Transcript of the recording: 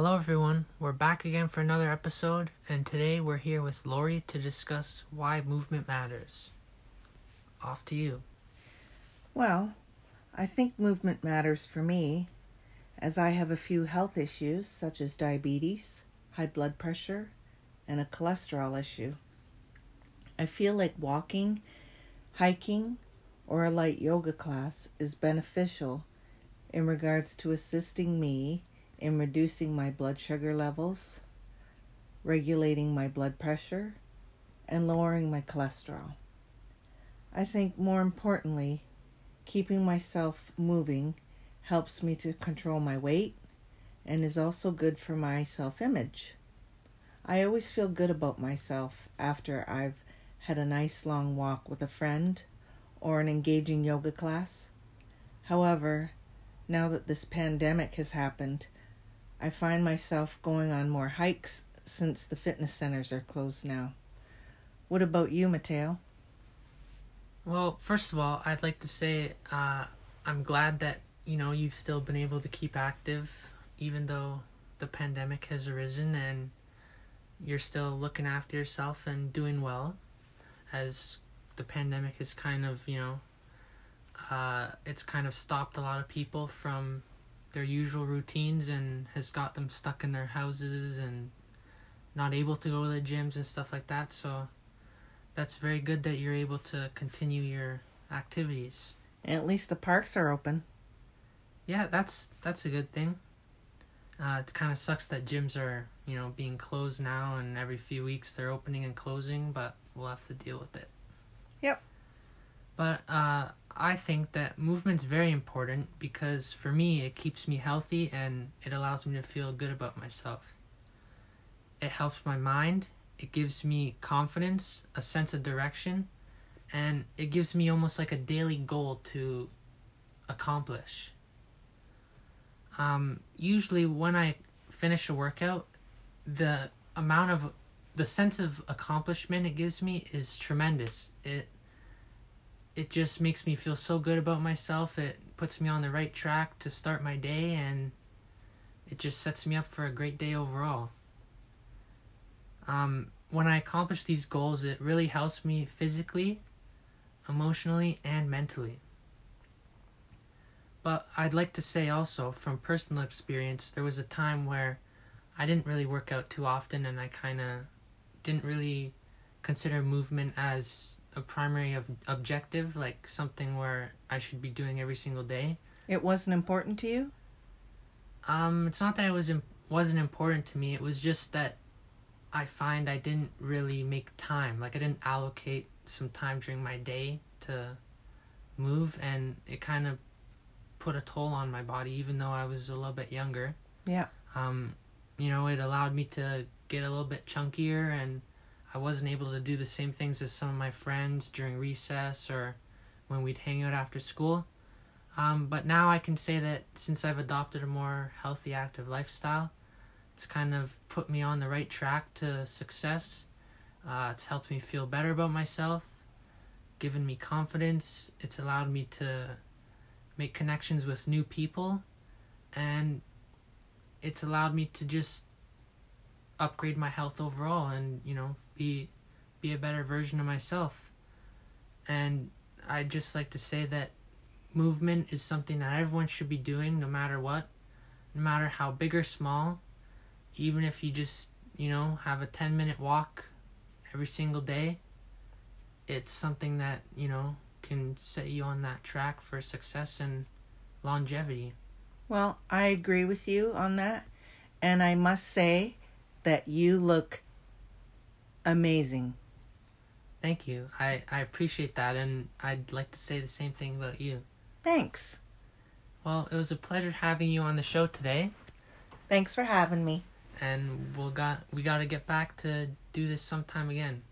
Hello, everyone. We're back again for another episode, and today we're here with Lori to discuss why movement matters. Off to you. Well, I think movement matters for me, as I have a few health issues such as diabetes, high blood pressure, and a cholesterol issue. I feel like walking, hiking, or a light yoga class is beneficial in regards to assisting me in reducing my blood sugar levels, regulating my blood pressure, and lowering my cholesterol. I think more importantly, keeping myself moving helps me to control my weight and is also good for my self image. I always feel good about myself after I've had a nice long walk with a friend or an engaging yoga class. However, now that this pandemic has happened, I find myself going on more hikes since the fitness centers are closed now. What about you, Mateo? Well, first of all, I'd like to say uh, I'm glad that you know you've still been able to keep active, even though the pandemic has arisen, and you're still looking after yourself and doing well, as the pandemic has kind of you know uh, it's kind of stopped a lot of people from their usual routines and has got them stuck in their houses and not able to go to the gyms and stuff like that. So that's very good that you're able to continue your activities. And at least the parks are open. Yeah, that's that's a good thing. Uh, it kind of sucks that gyms are you know being closed now, and every few weeks they're opening and closing, but we'll have to deal with it. Yep. But uh, I think that movement's very important because for me it keeps me healthy and it allows me to feel good about myself. It helps my mind, it gives me confidence, a sense of direction, and it gives me almost like a daily goal to accomplish. Um, usually when I finish a workout, the amount of the sense of accomplishment it gives me is tremendous. It it just makes me feel so good about myself. It puts me on the right track to start my day and it just sets me up for a great day overall. Um, when I accomplish these goals, it really helps me physically, emotionally, and mentally. But I'd like to say also, from personal experience, there was a time where I didn't really work out too often and I kind of didn't really consider movement as a primary ob- objective, like something where I should be doing every single day. It wasn't important to you? Um, it's not that it was Im- wasn't important to me. It was just that I find I didn't really make time. Like I didn't allocate some time during my day to move, and it kind of put a toll on my body, even though I was a little bit younger. Yeah. Um, you know, it allowed me to get a little bit chunkier and I wasn't able to do the same things as some of my friends during recess or when we'd hang out after school. Um, but now I can say that since I've adopted a more healthy, active lifestyle, it's kind of put me on the right track to success. Uh, it's helped me feel better about myself, given me confidence. It's allowed me to make connections with new people, and it's allowed me to just upgrade my health overall and you know be be a better version of myself. And i'd just like to say that movement is something that everyone should be doing no matter what no matter how big or small. Even if you just you know have a 10 minute walk every single day it's something that you know can set you on that track for success and longevity. Well, I agree with you on that. And I must say that you look amazing. thank you i i appreciate that and i'd like to say the same thing about you Thanks. Well, it was a pleasure having you on the show today, Thanks for having me. and we'll got we got to get back to do this sometime again.